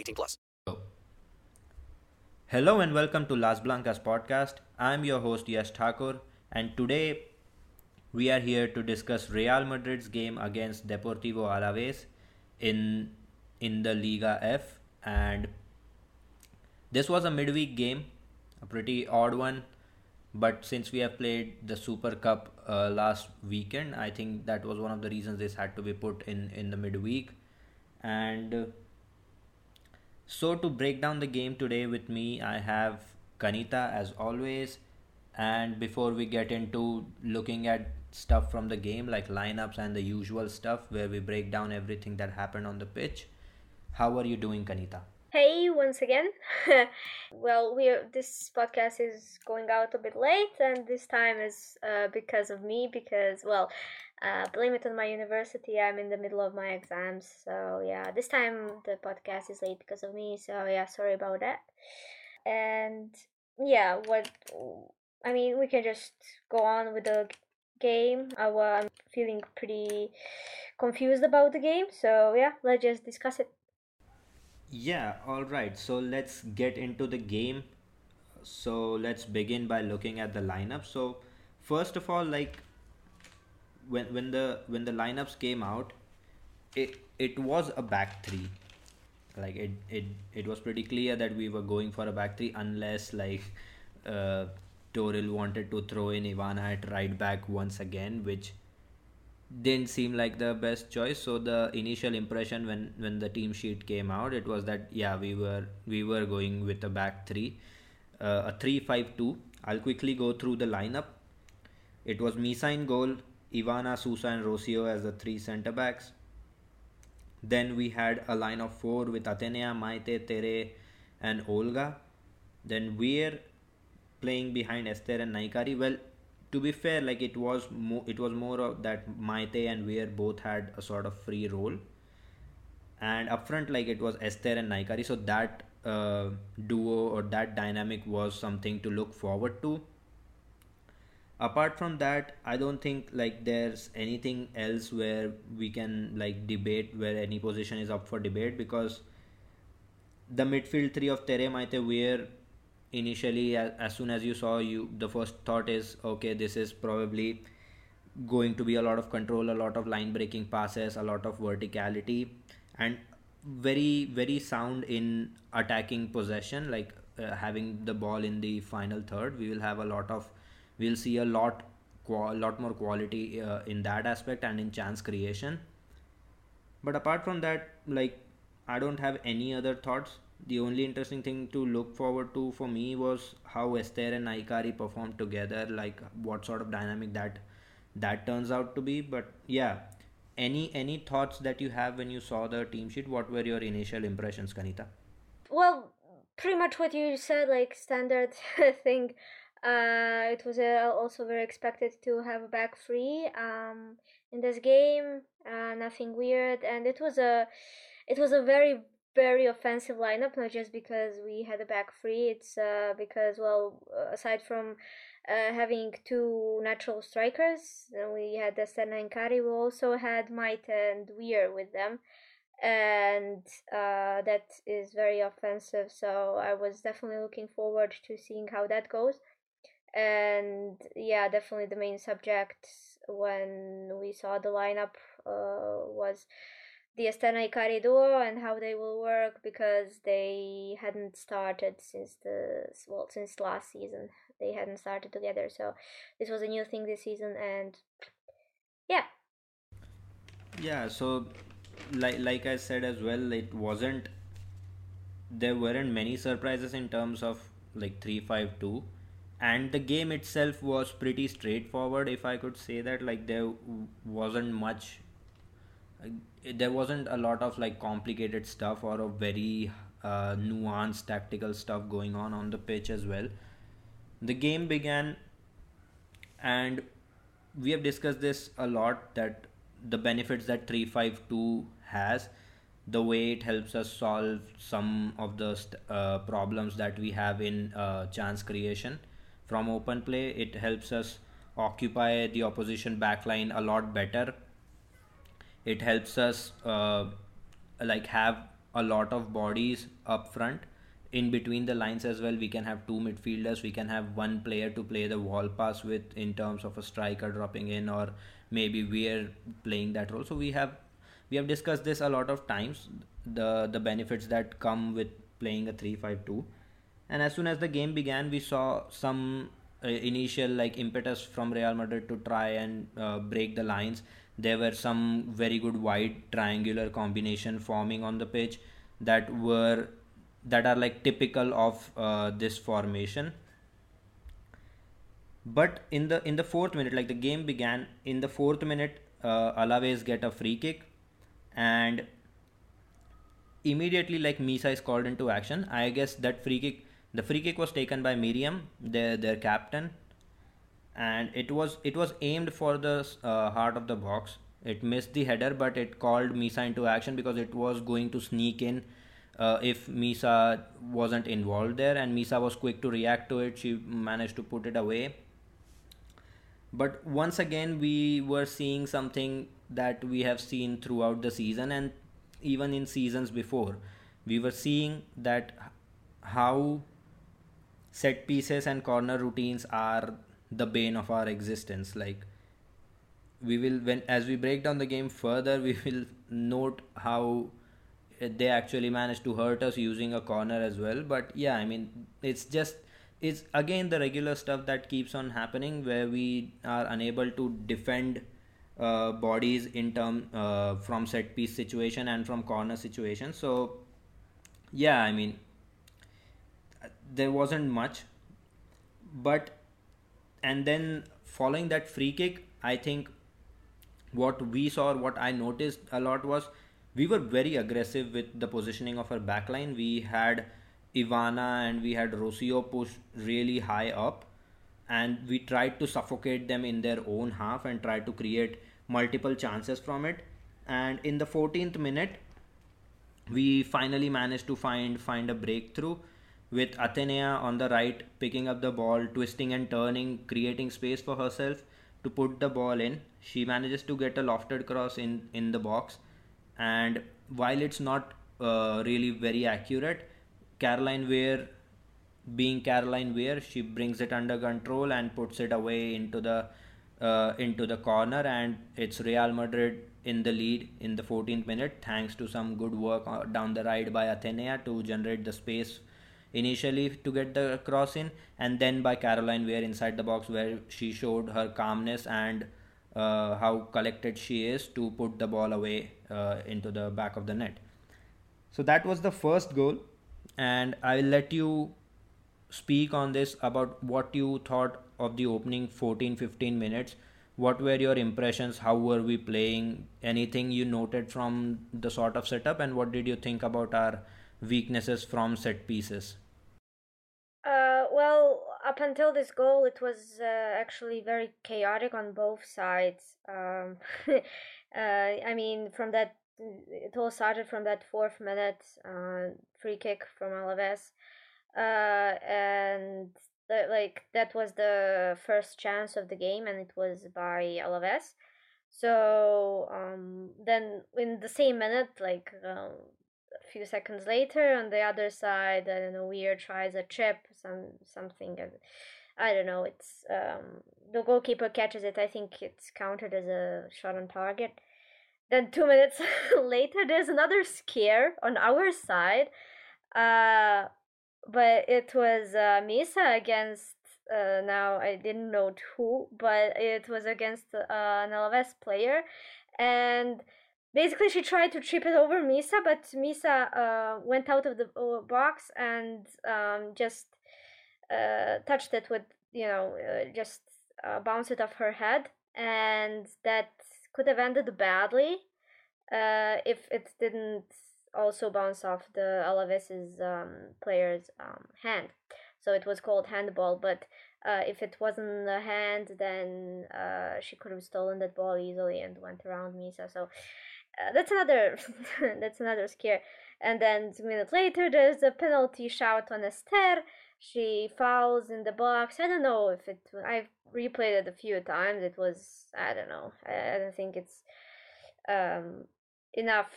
18 plus. Hello and welcome to Las Blancas podcast. I'm your host Yash Thakur, and today we are here to discuss Real Madrid's game against Deportivo Alaves in in the Liga F, and this was a midweek game, a pretty odd one. But since we have played the Super Cup uh, last weekend, I think that was one of the reasons this had to be put in in the midweek, and. So, to break down the game today with me, I have Kanita as always. And before we get into looking at stuff from the game, like lineups and the usual stuff where we break down everything that happened on the pitch, how are you doing, Kanita? Hey, once again. well, we this podcast is going out a bit late, and this time is uh, because of me. Because well, uh, blame it on my university. I'm in the middle of my exams, so yeah, this time the podcast is late because of me. So yeah, sorry about that. And yeah, what I mean, we can just go on with the game. Uh, well, I'm feeling pretty confused about the game, so yeah, let's just discuss it. Yeah, all right. So let's get into the game. So let's begin by looking at the lineup. So first of all, like when when the when the lineups came out, it it was a back three. Like it it it was pretty clear that we were going for a back three unless like uh Toril wanted to throw in Ivana at right back once again, which didn't seem like the best choice. So the initial impression when when the team sheet came out it was that yeah we were we were going with a back three uh, a 3-5-2 i'll quickly go through the lineup. It was misa in goal ivana sousa and rocio as the three center backs then we had a line of four with athenea maite tere and olga then we're playing behind esther and nahikari well to be fair, like it was more, it was more of that Maite and Weir both had a sort of free role, and up front, like it was Esther and Nahikari. So that uh, duo or that dynamic was something to look forward to. Apart from that, I don't think like there's anything else where we can like debate where any position is up for debate because the midfield three of Tere Maite Weir initially as, as soon as you saw you the first thought is okay this is probably going to be a lot of control a lot of line breaking passes a lot of verticality and very very sound in attacking possession like uh, having the ball in the final third. We will have a lot of we'll see a lot lot more quality uh, in that aspect and in chance creation but apart from that like i don't have any other thoughts the only interesting thing to look forward to for me was how Esther and Nahikari performed together, like what sort of dynamic that that turns out to be. But yeah, any any thoughts that you have when you saw the team sheet? What were your initial impressions, Kanita? Well, pretty much what you said, like standard thing. Uh, it was uh, also very expected to have a back three um, in this game. Uh, nothing weird, and it was a it was a very very offensive lineup, not just because we had a back three. It's uh, because, well, aside from uh, having two natural strikers, we had Esther and Nahikari. We also had Maite and Weir with them, and uh, that is very offensive. So I was definitely looking forward to seeing how that goes. And yeah, definitely the main subject when we saw the lineup uh, was the Esther Nahikari duo and how they will work because they hadn't started since the well since last season. They hadn't started together, so this was a new thing this season, and yeah. Yeah. So, like like I said as well, it wasn't. There weren't many surprises in terms of like three five two, and the game itself was pretty straightforward. If I could say that, like there wasn't much there wasn't a lot of like complicated stuff or a very uh, nuanced tactical stuff going on on the pitch as well. The game began, and we have discussed this a lot that the benefits that 352 has the way it helps us solve some of the uh, problems that we have in uh, chance creation from open play it helps us occupy the opposition backline a lot better. It helps us uh, like have a lot of bodies up front. In between the lines as well we can have two midfielders. We can have one player to play the wall pass with in terms of a striker dropping in or maybe we're playing that role. So we have we have discussed this a lot of times the the benefits that come with playing a 352 and as soon as the game began we saw some uh, initial like impetus from Real Madrid to try and uh, break the lines. There were some very good wide triangular combination forming on the pitch that were that are like typical of uh, this formation. But in the in the fourth minute like the game began in the fourth minute uh, Alaves get a free kick and immediately like Misa is called into action. I guess that free kick the free kick was taken by Miriam their their captain and it was it was aimed for the uh, heart of the box. It missed the header, but it called Misa into action because it was going to sneak in uh, if Misa wasn't involved there, and Misa was quick to react to it. She managed to put it away. But once again, we were seeing something that we have seen throughout the season and even in seasons before. We were seeing that how set pieces and corner routines are the bane of our existence. Like we will when as we break down the game further we will note how they actually managed to hurt us using a corner as well. But yeah i mean it's just it's again the regular stuff that keeps on happening where we are unable to defend uh, bodies in term uh, from set piece situation and from corner situation. So yeah i mean there wasn't much but and then following that free kick, I think what we saw, what I noticed a lot was we were very aggressive with the positioning of our backline. We had Ivana and we had Rocio push really high up, and we tried to suffocate them in their own half and try to create multiple chances from it. And in the 14th minute, we finally managed to find find a breakthrough with Athenea on the right picking up the ball, twisting and turning, creating space for herself to put the ball in. She manages to get a lofted cross in, in the box, and while it's not uh, really very accurate, Caroline Weir, being Caroline Weir, she brings it under control and puts it away into the uh, into the corner, and it's Real Madrid in the lead in the 14th minute thanks to some good work uh, down the right by Athenea to generate the space initially to get the cross in and then by Caroline Weir inside the box where she showed her calmness and uh, how collected she is to put the ball away uh, into the back of the net. So that was the first goal. And I'll let you speak on this about what you thought of the opening 14 15 minutes. What were your impressions? How were we playing? Anything you noted from the sort of setup? And what did you think about our weaknesses from set pieces uh, well, up until this goal, it was uh, actually very chaotic on both sides. Um, uh, I mean, from that it all started from that fourth minute uh, free kick from Alaves, uh, and like that was the first chance of the game, and it was by Alaves. So um, then in the same minute, like um, a few seconds later, on the other side, I don't know, Weir tries a chip, some something. I don't know. It's um, the goalkeeper catches it. I think it's counted as a shot on target. Then two minutes later, there's another scare on our side. Uh, but it was uh, Misa against uh, now I didn't know who, but it was against uh, an Alaves player, and basically she tried to trip it over Misa, but Misa uh, went out of the uh, box and um, just uh, touched it with you know uh, just uh, bounced it off her head, and that could have ended badly uh, if it didn't also bounce off the Alaves's um, player's um, hand. So it was called handball, but if it wasn't a hand, then she could have stolen that ball easily and went around Misa. So uh, that's another that's another scare. And then a minute later, there's a penalty shout on Esther. She fouls in the box. I don't know if it. I've replayed it a few times. It was I don't know. I, I don't think it's um, enough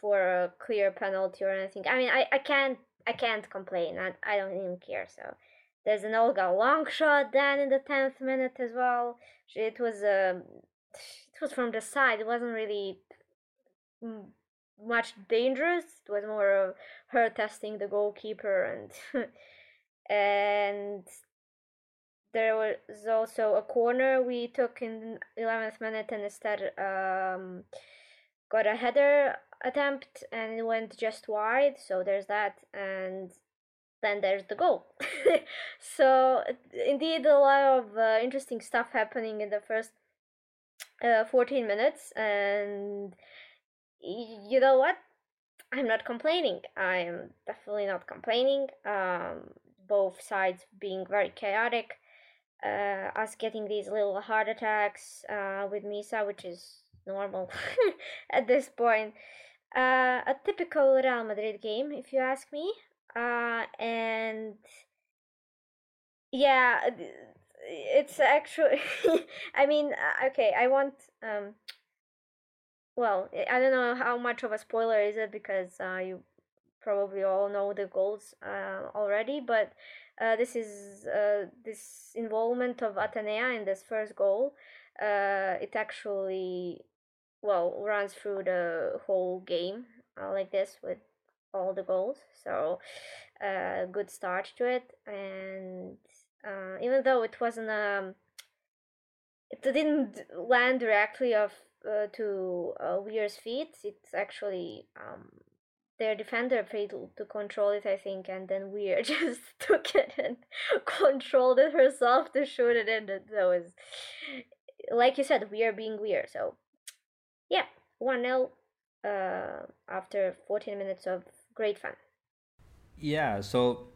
for a clear penalty or anything. I mean, I, I can't I can't complain. I, I don't even care. So there's an Olga long shot then in the tenth minute as well. It was um, it was from the side. It wasn't really much dangerous. It was more of her testing the goalkeeper and and there was also a corner we took in 11th minute and instead um, got a header attempt and it went just wide. So there's that and then there's the goal. So indeed a lot of uh, interesting stuff happening in the first uh, 14 minutes and you know what? I'm not complaining. I'm definitely not complaining. Um, both sides being very chaotic. Uh, us getting these little heart attacks uh, with Misa, which is normal at this point. Uh, a typical Real Madrid game, if you ask me. Uh, and yeah, it's actually. I mean, uh, okay, I want. Um, well, I don't know how much of a spoiler is it because uh, you probably all know the goals uh, already, but uh, this is uh, this involvement of Athenea in this first goal. Uh, it actually, well, runs through the whole game uh, like this with all the goals. So, good start to it. And even though it wasn't um, it didn't land directly off uh, to uh, Weir's feet. It's actually um, their defender failed to control it, I think, and then Weir just took it and controlled it herself to shoot it in. That was, like you said, Weir being Weir. So, yeah, 1 0 uh, after 14 minutes of great fun. Yeah, so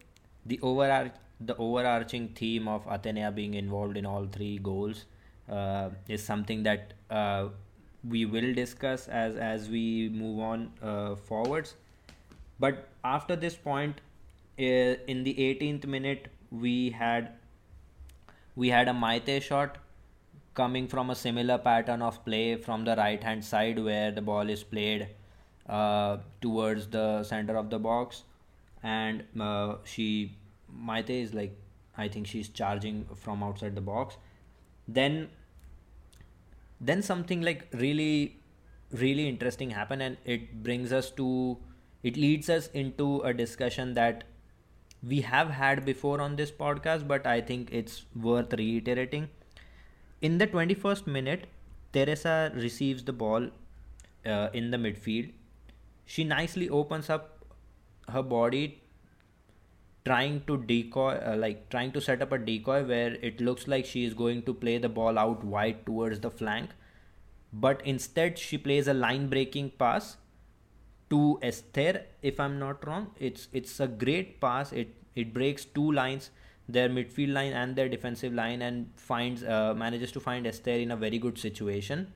the overarch the overarching theme of Athenea being involved in all three goals uh, is something that uh, we will discuss as as we move on uh, forwards. But after this point uh, in the 18th minute we had we had a Maite shot coming from a similar pattern of play from the right hand side where the ball is played uh, towards the center of the box. And uh, she Maite is like I think she's charging from outside the box. Then then something like really really interesting happen and it brings us to it leads us into a discussion that we have had before on this podcast but i think it's worth reiterating. In the 21st minute teresa receives the ball uh, in the midfield. She nicely opens up her body trying to decoy uh, like trying to set up a decoy where it looks like she is going to play the ball out wide towards the flank. But instead she plays a line breaking pass to Esther if I'm not wrong. It's it's a great pass. It it breaks two lines their midfield line and their defensive line and finds uh, manages to find Esther in a very good situation.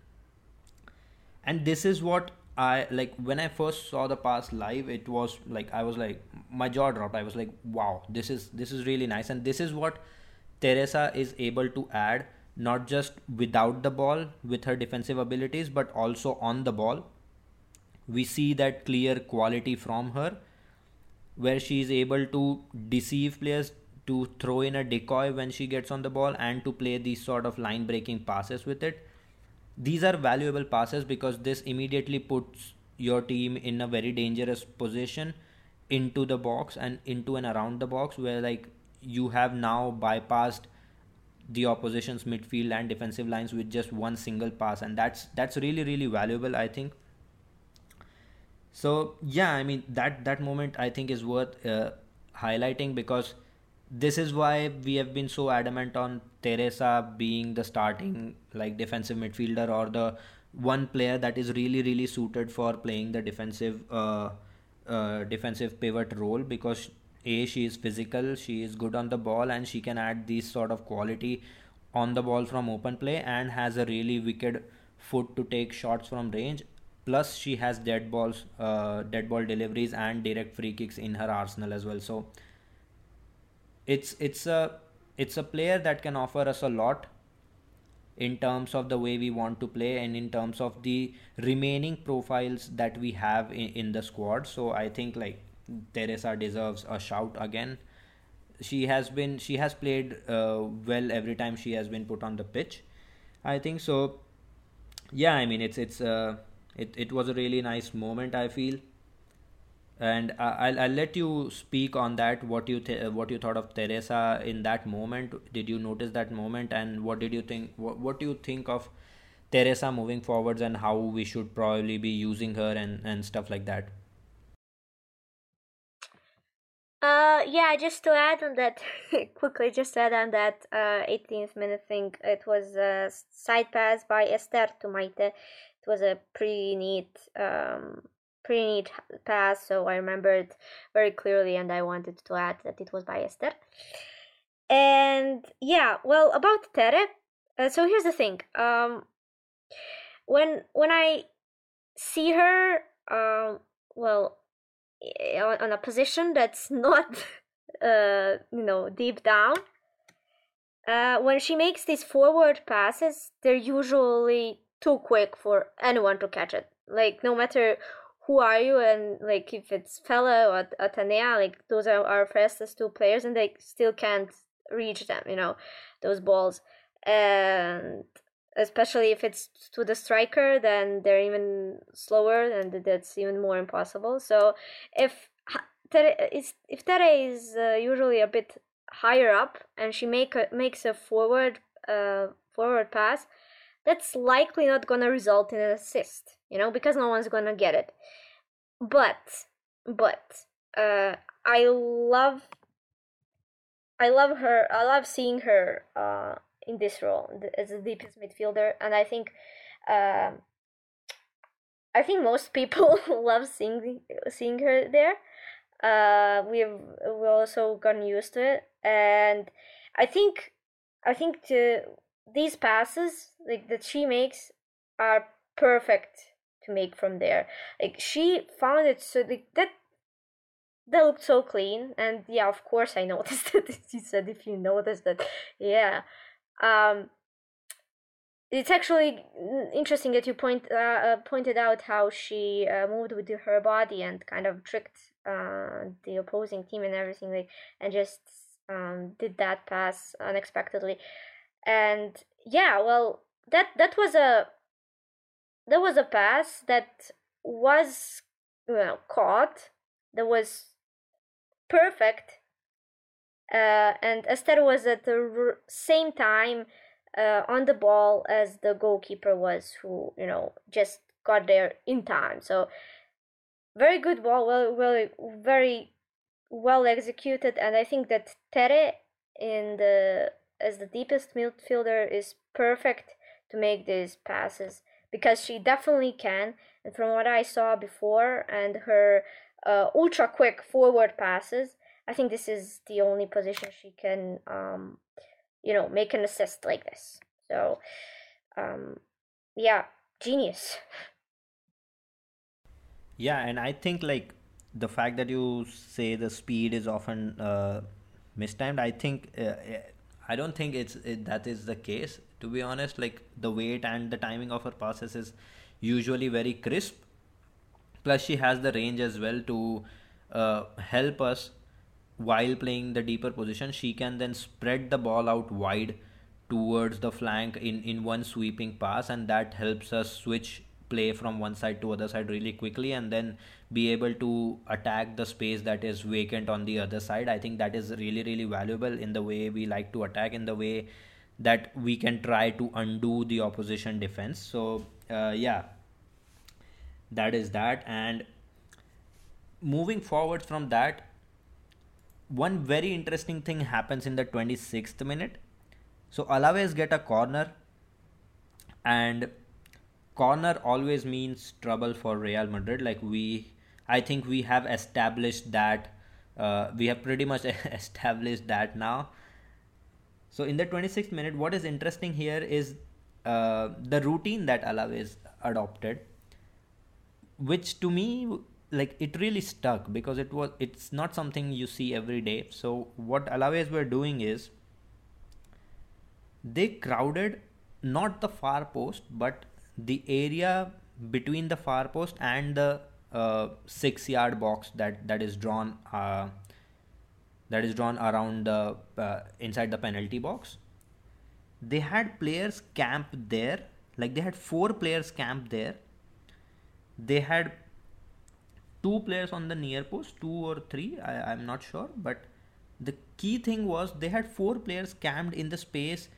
And this is what I like when I first saw the pass live, it was like I was like my jaw dropped. I was like, wow, this is this is really nice, and this is what Teresa is able to add not just without the ball with her defensive abilities, but also on the ball. We see that clear quality from her, where she is able to deceive players, to throw in a decoy when she gets on the ball, and to play these sort of line breaking passes with it these are valuable passes because this immediately puts your team in a very dangerous position into the box and into and around the box where like you have now bypassed the opposition's midfield and defensive lines with just one single pass and that's that's really really valuable i think. So yeah i mean that that moment i think is worth uh, highlighting because this is why we have been so adamant on Teresa being the starting like defensive midfielder or the one player that is really really suited for playing the defensive uh, uh, defensive pivot role because a she is physical she is good on the ball and she can add this sort of quality on the ball from open play and has a really wicked foot to take shots from range. Plus she has dead balls uh, dead ball deliveries and direct free kicks in her arsenal as well. So it's it's a it's a player that can offer us a lot in terms of the way we want to play and in terms of the remaining profiles that we have in, in the squad. So i think like teresa deserves a shout again. She has been she has played uh, well every time she has been put on the pitch i think. So yeah i mean it's it's uh, it, it was a really nice moment i feel and I'll, I'll let you speak on that what you th- what you thought of Teresa in that moment. Did you notice that moment? And what did you think what, what do you think of Teresa moving forwards and how we should probably be using her and and stuff like that? Uh yeah just to add on that quickly just add on that uh 18th minute thing it was a side pass by Esther to Maite it was a pretty neat um pretty neat pass, so I remembered very clearly, and I wanted to add that it was by Esther. And yeah, well, about Tere. Uh, so here's the thing. Um, when when I see her, um, well, on, on a position that's not, uh, you know, deep down. Uh, when she makes these forward passes, they're usually too quick for anyone to catch it. Like no matter who are you and like if it's Fela or Athenea, like those are our fastest two players and they still can't reach them, you know, those balls. And especially if it's to the striker, then they're even slower and that's even more impossible. So if if Tere is uh, usually a bit higher up and she make a, makes a forward uh, forward pass, that's likely not gonna result in an assist, you know, because no one's gonna get it. But, but, uh, I love, I love her. I love seeing her uh, in this role as the deepest midfielder, and I think, uh, I think most people love seeing seeing her there. Uh, we've we also gotten used to it, and I think, I think to these passes like that she makes are perfect to make from there. Like she found it so like that that looked so clean and yeah of course i noticed that she said if you noticed that yeah. Um it's actually interesting that you point uh, uh, pointed out how she uh, moved with her body and kind of tricked uh, the opposing team and everything like and just um, did that pass unexpectedly. And yeah well that that was a that was a pass that was know caught that was perfect uh, and Esther was at the same time uh, on the ball as the goalkeeper was who you know just got there in time. So very good ball well, well very well executed and I think that Tere in the as the deepest midfielder is perfect to make these passes because she definitely can. And from what I saw before and her uh, ultra quick forward passes, I think this is the only position she can, um, you know, make an assist like this. So, um, yeah, genius. Yeah, and I think like the fact that you say the speed is often uh, mistimed, I think uh, I don't think it's it, that is the case. To be honest, like the weight and the timing of her passes is usually very crisp. Plus, she has the range as well to uh, help us while playing the deeper position. She can then spread the ball out wide towards the flank in in one sweeping pass, and that helps us switch play from one side to other side really quickly and then be able to attack the space that is vacant on the other side i think that is really really valuable in the way we like to attack in the way that we can try to undo the opposition defense so uh, yeah that is that and moving forward from that one very interesting thing happens in the 26th minute so Alaves get a corner and corner always means trouble for Real Madrid. Like we, I think we have established that. Uh, we have pretty much established that now. So in the 26th minute, what is interesting here is uh, the routine that Alaves adopted, which to me like it really stuck because it was it's not something you see every day. So what Alaves were doing is they crowded not the far post but the area between the far post and the uh, six yard box that that is drawn uh, that is drawn around the uh, inside the penalty box. They had players camp there like they had four players camp there. They had two players on the near post two or three I, i'm not sure but the key thing was they had four players camped in the space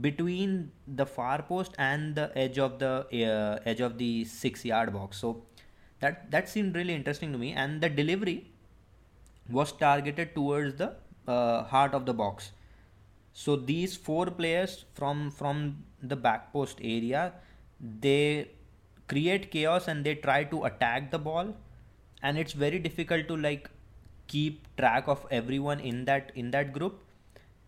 between the far post and the edge of the uh, edge of the six yard box. So that that seemed really interesting to me. And the delivery was targeted towards the uh, heart of the box. So these four players from from the back post area they create chaos and they try to attack the ball. And it's very difficult to like keep track of everyone in that in that group.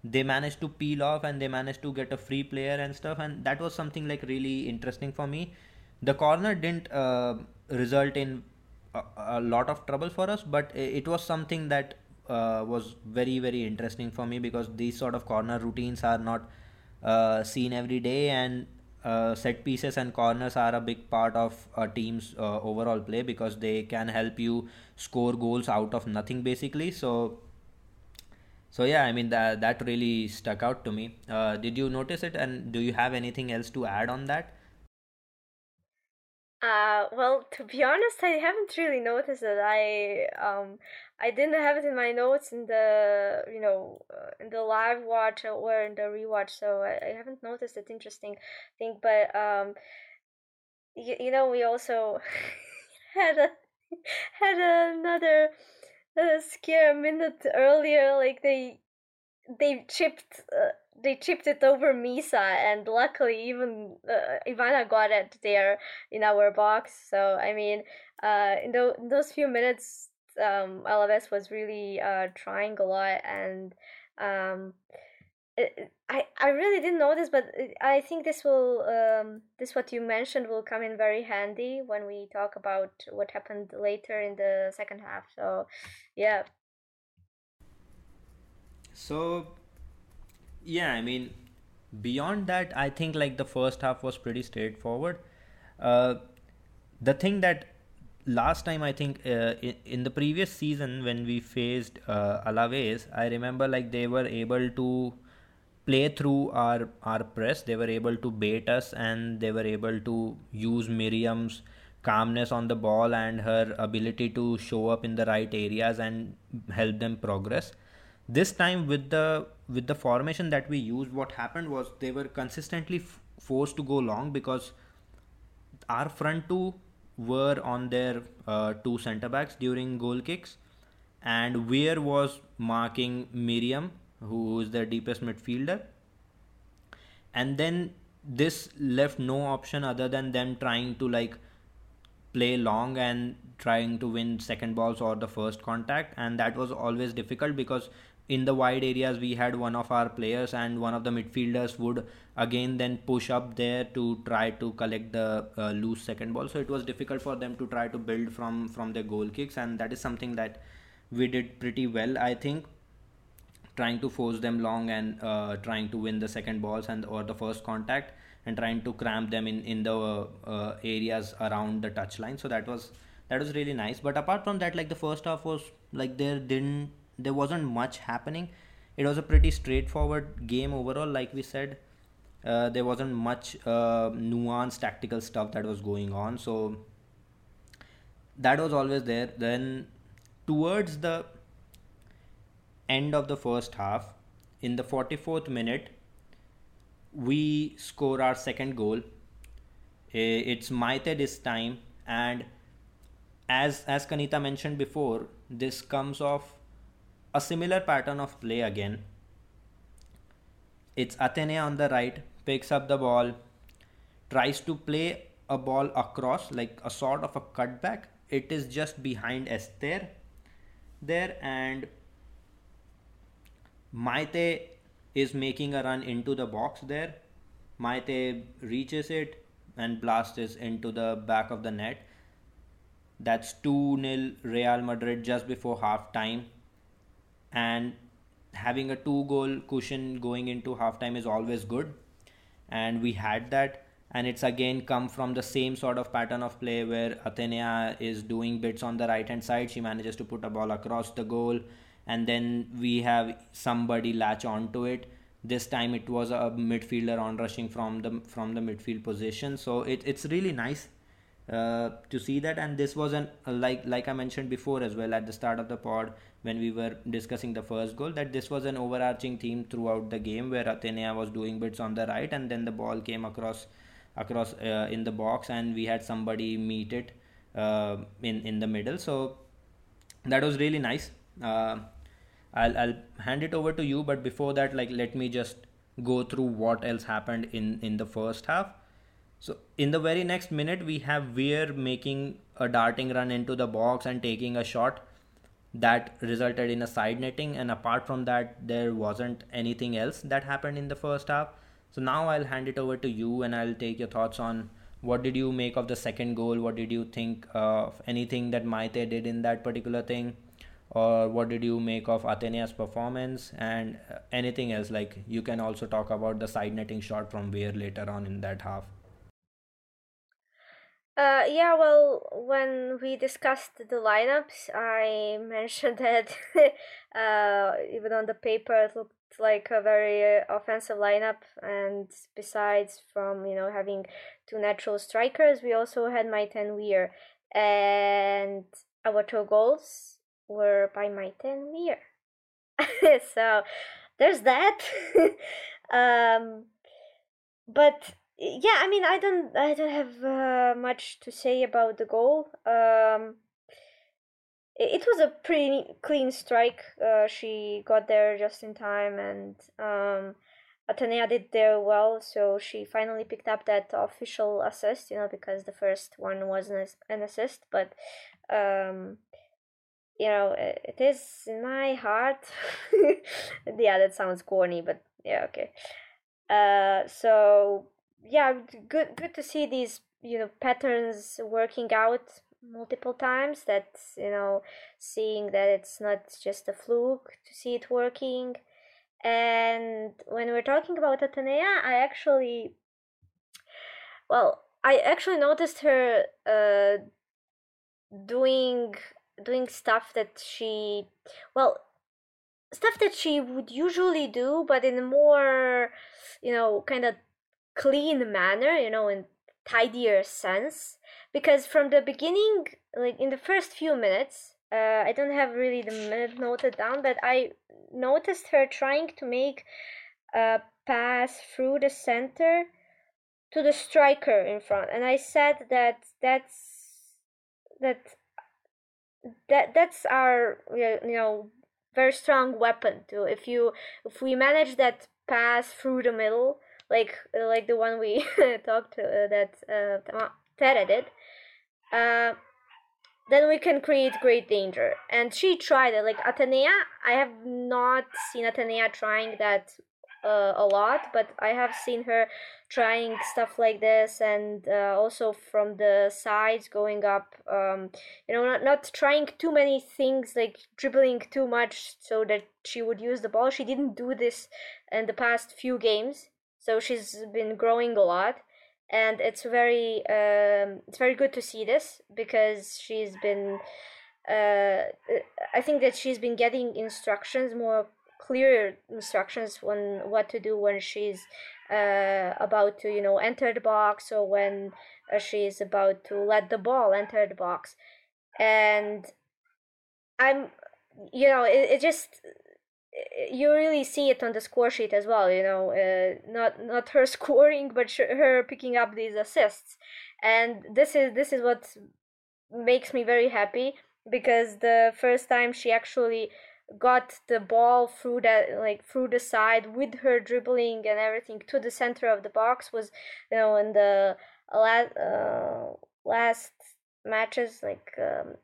They managed to peel off and they managed to get a free player and stuff. And that was something like really interesting for me. The corner didn't uh, result in a, lot of trouble for us but it was something that uh, was very very interesting for me because these sort of corner routines are not uh, seen every day and uh, set pieces and corners are a big part of a team's uh, overall play because they can help you score goals out of nothing basically. So so yeah i mean that that really stuck out to me. Uh, did you notice it? And do you have anything else to add on that uh, well, to be honest, I haven't really noticed that. I um, I didn't have it in my notes in the you know uh, in the live watch or in the rewatch, so I, I haven't noticed that interesting thing. But um, you, you know, we also had a had another uh, scare a minute earlier like they they chipped uh, they chipped it over Misa and luckily even uh, Ivana got it there in our box so I mean uh in, th- in those few minutes um Alaves was really uh trying a lot and um I I really didn't notice, but I think this will um, this what you mentioned will come in very handy when we talk about what happened later in the second half. So, yeah. So, yeah, I mean, beyond that, I think like the first half was pretty straightforward. Uh, the thing that last time I think uh, in, in, the previous season when we faced uh, Alaves, I remember like they were able to play through our our press they were able to bait us and they were able to use miriam's calmness on the ball and her ability to show up in the right areas and help them progress this time with the with the formation that we used what happened was they were consistently f- forced to go long because our front two were on their uh, two center backs during goal kicks and Weir was marking Miriam who is the deepest midfielder. And then this left no option other than them trying to like play long and trying to win second balls or the first contact and that was always difficult because in the wide areas we had one of our players and one of the midfielders would again then push up there to try to collect the uh, loose second ball. So it was difficult for them to try to build from from their goal kicks and that is something that we did pretty well i think. Trying to force them long and uh, trying to win the second balls and or the first contact and trying to cramp them in in the uh, areas around the touchline. So that was that was really nice. But apart from that like the first half was like there didn't there wasn't much happening. It was a pretty straightforward game overall like we said. Uh, there wasn't much uh, nuanced tactical stuff that was going on. So that was always there. Then towards the end of the first half in the 44th minute we score our second goal. It's Maite this time and as as Kanita mentioned before this comes off a similar pattern of play again. It's Athenea on the right, picks up the ball, tries to play a ball across like a sort of a cutback. It is just behind Esther there, and Maite is making a run into the box there. Maite reaches it and blasts it into the back of the net. That's 2 0 Real Madrid just before half time and having a two goal cushion going into halftime is always good. And we had that. And it's again come from the same sort of pattern of play where Athenea is doing bits on the right hand side. She manages to put a ball across the goal. And then we have somebody latch onto it. This time it was a midfielder on rushing from the from the midfield position. So it, it's really nice uh, to see that. And this was an like like i mentioned before as well at the start of the pod when we were discussing the first goal that this was an overarching theme throughout the game where Athenea was doing bits on the right and then the ball came across across uh, in the box and we had somebody meet it uh, in in the middle. So that was really nice. Uh, I'll, I'll hand it over to you but before that like let me just go through what else happened in in the first half so in the very next minute we have Weir making a darting run into the box and taking a shot that resulted in a side netting. And apart from that there wasn't anything else that happened in the first half. So now i'll hand it over to you and i'll take your thoughts on what did you make of the second goal? What did you think of anything that maite did in that particular thing? Or what did you make of athenea's performance? And uh, anything else? Like you can also talk about the side netting shot from Weir later on in that half uh, yeah, well, when we discussed the lineups, I mentioned that uh, even on the paper it looked like a very uh, offensive lineup, and besides from you know having two natural strikers, we also had Maite and Weir, and our two goals were by Maite and Weir. so there's that. um, but yeah, I mean, I don't, I don't have uh, much to say about the goal. Um, it, was a pretty clean strike. Uh, she got there just in time, and um, Athenea did there well. So she finally picked up that official assist. You know, because the first one wasn't an assist, but um, you know, it is in my heart. yeah, that sounds corny, but yeah, okay. Uh, so yeah, good good to see these you know patterns working out multiple times. That you know, seeing that it's not just a fluke to see it working. And when we're talking about Athenea, I actually, well, I actually noticed her uh, doing doing stuff that she, well, stuff that she would usually do, but in a more, you know, kind of clean manner, you know, in tidier sense. Because from the beginning, like in the first few minutes, uh, I don't have really the minute noted down, but I noticed her trying to make a pass through the center to the striker in front, and I said that that's that that that's our you know very strong weapon too. If you if we manage that pass through the middle, like like the one we talked to, uh, that uh, Tere did. Uh, then we can create great danger. And she tried it. Like Athenea, I have not seen Athenea trying that uh, a lot, but I have seen her trying stuff like this, and uh, also from the sides going up. Um, you know, not not trying too many things, like dribbling too much, so that she would use the ball. She didn't do this in the past few games, so she's been growing a lot and it's very um, it's very good to see this because she's been uh, I think that she's been getting instructions more clear instructions on what to do when she's uh, about to you know enter the box or when uh, she's about to let the ball enter the box. And I'm you know it, it just you really see it on the score sheet as well you know uh, not not her scoring but her picking up these assists. And this is this is what makes me very happy because the first time she actually got the ball through that like through the side with her dribbling and everything to the center of the box was you know in the last uh, last matches like um,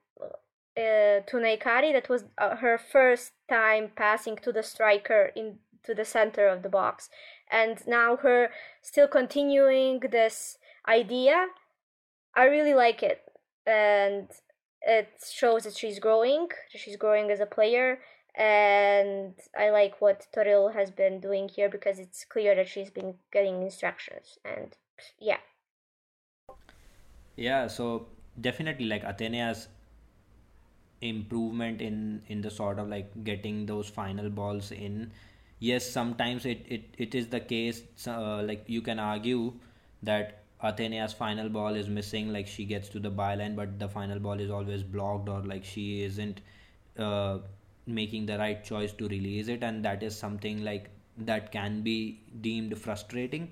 uh, to Nahikari. That was uh, her first time passing to the striker in to the center of the box, and now her still continuing this idea. I really like it, and it shows that she's growing. She's growing as a player, and I like what Toril has been doing here because it's clear that she's been getting instructions, and yeah. Yeah, so definitely like Athenea's improvement in in the sort of like getting those final balls in. Yes sometimes it it, it is the case uh, like you can argue that Athenea's final ball is missing like she gets to the byline but the final ball is always blocked or like she isn't uh, making the right choice to release it and that is something like that can be deemed frustrating.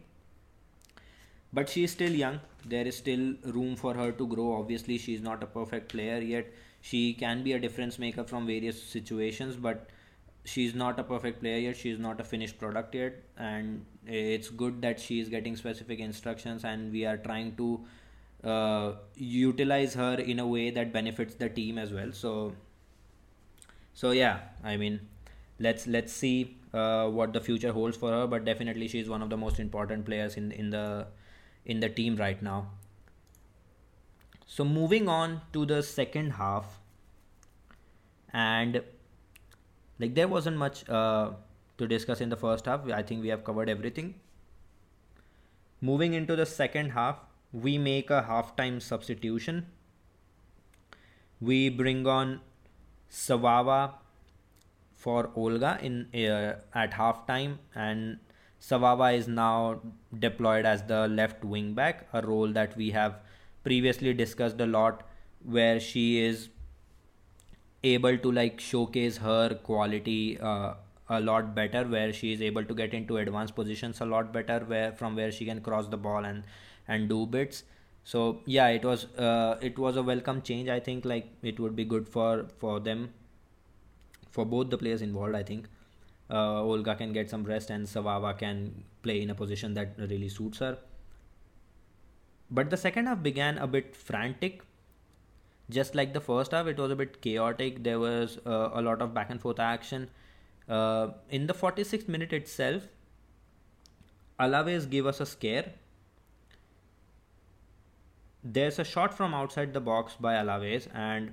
But she is still young. There is still room for her to grow. Obviously she is not a perfect player yet she can be a difference maker from various situations but she's not a perfect player yet. She's not a finished product yet. And it's good that she's getting specific instructions and we are trying to uh, utilize her in a way that benefits the team as well. So so yeah i mean let's let's see uh, what the future holds for her. But definitely she's one of the most important players in in the in the team right now so moving on to the second half, and like there wasn't much uh, to discuss in the first half. I think we have covered everything. Moving into the second half, we make a halftime substitution. We bring on Svava for Olga in uh, at halftime, and Svava is now deployed as the left wing back, a role that we have previously discussed a lot where she is able to like showcase her quality uh, a lot better where she is able to get into advanced positions a lot better where from where she can cross the ball and and do bits. So yeah it was uh, it was a welcome change i think like it would be good for for them for both the players involved i think. Uh, olga can get some rest and Svava can play in a position that really suits her but the second half began a bit frantic. Just like the first half, it was a bit chaotic. There was uh, a lot of back and forth action. Uh, in the 46th minute itself, Alaves gave us a scare. There's a shot from outside the box by Alaves, and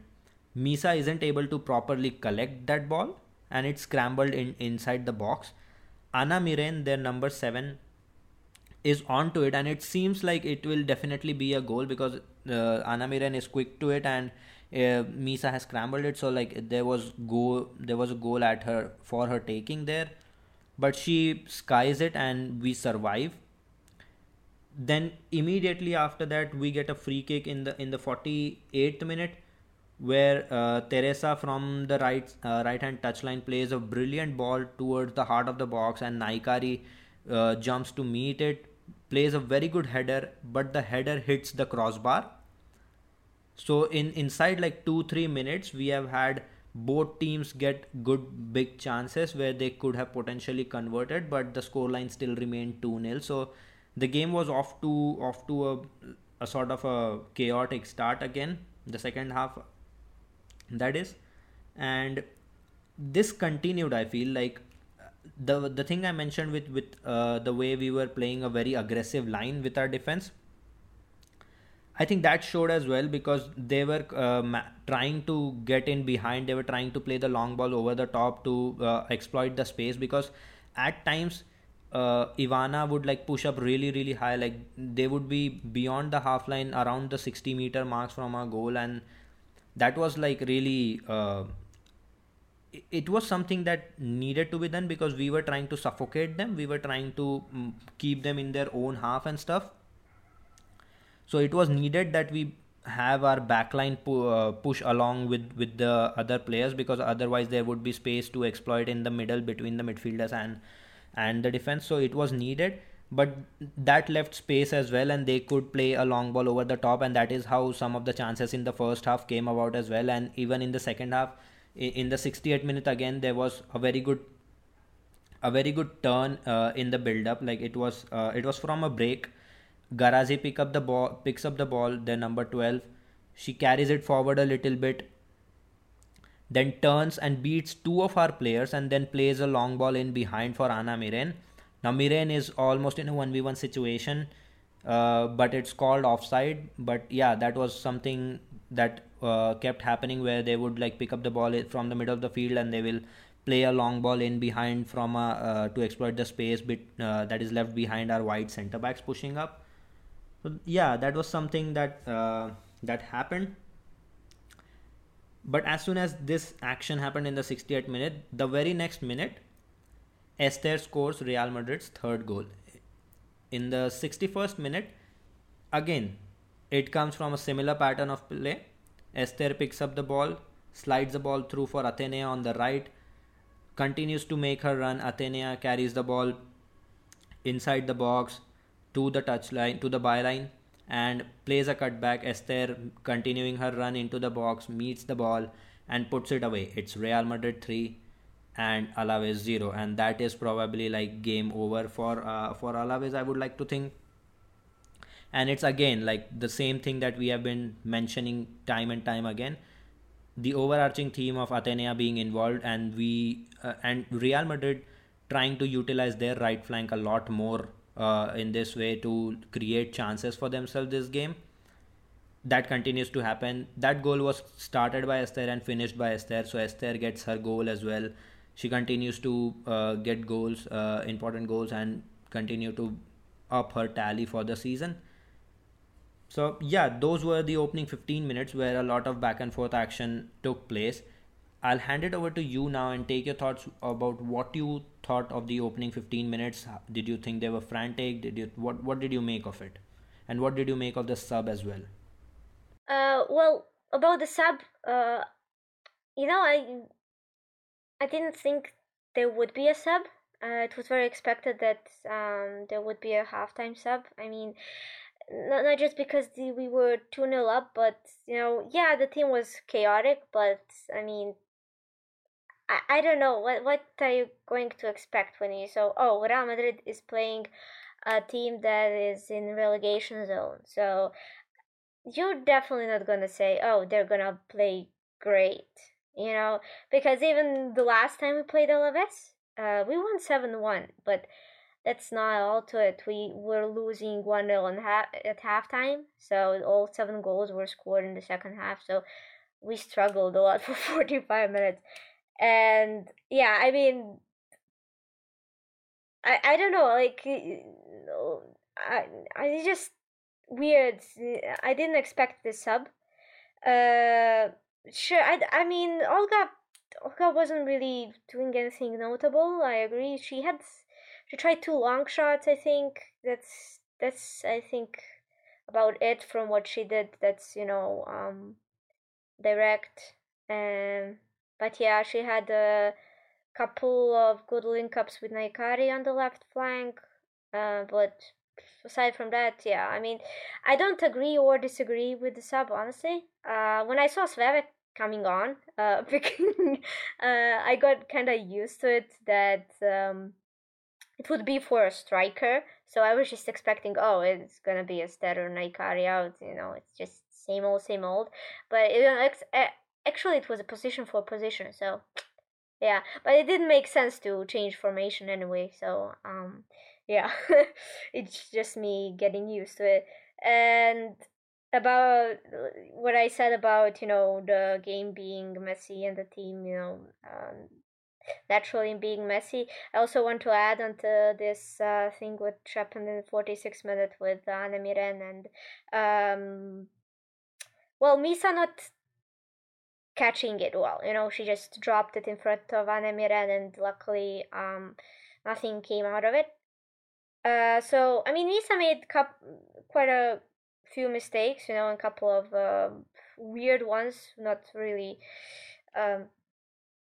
Misa isn't able to properly collect that ball, and it's scrambled in inside the box. Ana Miren, their number seven, is onto it and it seems like it will definitely be a goal because uh, Ana Miren is quick to it and uh, Misa has scrambled it. So like there was go there was a goal at her for her taking there. But she skies it and we survive. Then immediately after that we get a free kick in the in the 48th minute where uh, Teresa from the right uh, right hand touchline plays a brilliant ball towards the heart of the box and Nahikari uh, jumps to meet it plays a very good header, but the header hits the crossbar. So in inside like two three minutes, we have had both teams get good big chances where they could have potentially converted, but the scoreline still remained two 0 So the game was off to off to a, a sort of a chaotic start again. The second half that is and this continued i feel like the the thing i mentioned with with uh, the way we were playing a very aggressive line with our defense I think that showed as well because they were uh, ma- trying to get in behind. They were trying to play the long ball over the top to uh, exploit the space because at times uh, Ivana would like push up really really high. Like they would be beyond the half line around the 60 meter marks from our goal, and that was like really. It was something that needed to be done because we were trying to suffocate them. We were trying to mm, keep them in their own half and stuff. So it was needed that we have our backline pu- uh, push along with with the other players because otherwise there would be space to exploit in the middle between the midfielders and and the defense. So it was needed but that left space as well and they could play a long ball over the top and that is how some of the chances in the first half came about as well. And even in the second half in the 68th minute again there was a very good a very good turn uh, in the build up like it was uh, it was from a break Garazi pick up the ball, picks up the ball. Then number 12, she carries it forward a little bit. Then turns and beats two of our players and then plays a long ball in behind for Anna Miren. Now Miren is almost in a 1v1 situation, uh, but it's called offside. But yeah, that was something that uh, kept happening where they would like pick up the ball from the middle of the field and they will play a long ball in behind from a, uh, to exploit the space bit uh, that is left behind our wide center backs pushing up. So yeah that was something that uh, that happened. But as soon as this action happened in the 68th minute the very next minute Esther scores Real Madrid's third goal. In the 61st minute again it comes from a similar pattern of play Esther picks up the ball slides the ball through for Athenea on the right continues to make her run Athenea carries the ball inside the box to the touchline, to the byline, and plays a cutback. Esther, continuing her run into the box, meets the ball and puts it away. It's Real Madrid 3 and Alaves 0. And that is probably like game over for, uh, for Alaves, I would like to think. And it's again like the same thing that we have been mentioning time and time again. The overarching theme of Athenea being involved and we uh, and Real Madrid trying to utilize their right flank a lot more uh, in this way to create chances for themselves this game. That continues to happen. That goal was started by esther and finished by esther. So esther gets her goal as well. She continues to uh, get goals uh, important goals and continue to up her tally for the season so yeah those were the opening 15 minutes where a lot of back and forth action took place I'll hand it over to you now and take your thoughts about what you thought of the opening 15 minutes. Did you think they were frantic? Did you what what did you make of it? And what did you make of the sub as well? Uh well, about the sub, uh you know, I I didn't think there would be a sub. Uh, it was very expected that um, there would be a halftime sub. I mean, not, not just because the, we were 2 0 up, but, you know, yeah, the team was chaotic, but, I mean, I, I don't know what what are you going to expect when you so oh Real Madrid is playing a team that is in relegation zone so you're definitely not gonna say oh they're gonna play great you know? Because even the last time we played Alaves uh, we won 7-1 but that's not all to it. We were losing 1-0 half, at halftime so all seven goals were scored in the second half so we struggled a lot for 45 minutes. And yeah i mean i i don't know like i i just weird. I didn't expect this sub. Uh sure i i mean olga olga wasn't really doing anything notable i agree. She had she tried two long shots i think that's that's i think about it from what she did that's you know um direct and but yeah, she had a couple of good link ups with Nahikari on the left flank. Uh, but aside from that, yeah, I mean, I don't agree or disagree with the sub, honestly. Uh, when I saw Svevek coming on, uh, picking, uh, I got kind of used to it that um, it would be for a striker. So I was just expecting, oh, it's gonna be a Stetter Nahikari out. You know, it's just same old, same old. But it, actually it was a position for position. So yeah, but it didn't make sense to change formation anyway. So um, yeah, it's just me getting used to it. And about what I said about you know the game being messy and the team you know um, naturally being messy. I also want to add onto this uh, thing with happened in 46 minutes with Anne Miren and um, well Misa not catching it well. You know, she just dropped it in front of Anne Miren and luckily um, nothing came out of it. Uh, so I mean, Misa made cup quite a few mistakes, you know, a couple of uh, weird ones, not really um,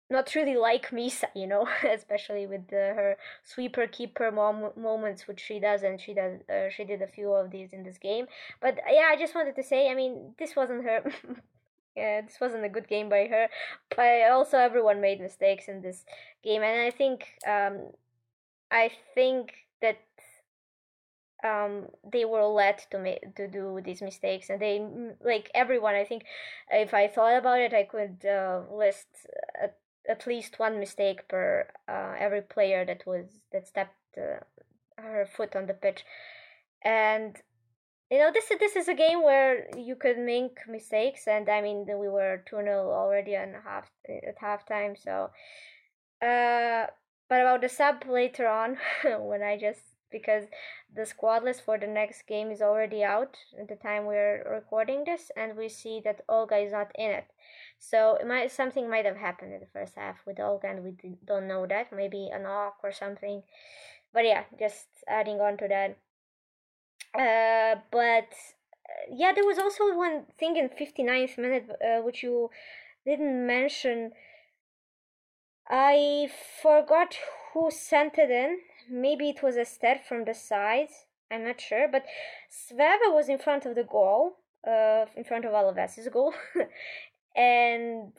not really like Misa, you know, especially with the, her sweeper keeper mom- moments, which she does, and she does. Uh, she did a few of these in this game. But yeah, I just wanted to say, I mean, this wasn't her. yeah, this wasn't a good game by her. But also, everyone made mistakes in this game, and I think, um, I think that um they were led to make to do these mistakes and they like everyone i think if i thought about it i could uh, list uh, at least one mistake per uh, every player that was that stepped uh, her foot on the pitch, and you know this this is a game where you could make mistakes, and I mean we were two 0 already on half at halftime, so. Uh, but about the sub later on, when I just because the squad list for the next game is already out at the time we're recording this, and we see that Olga is not in it. So it might something might have happened in the first half with Olga, and we don't know that. Maybe an knock or something. But yeah, just adding on to that. Uh, but uh, yeah, there was also one thing in 59th minute uh, which you didn't mention. I forgot who sent it in. Maybe it was a step from the side. I'm not sure, but Svava was in front of the goal, uh, in front of Alaves's goal, and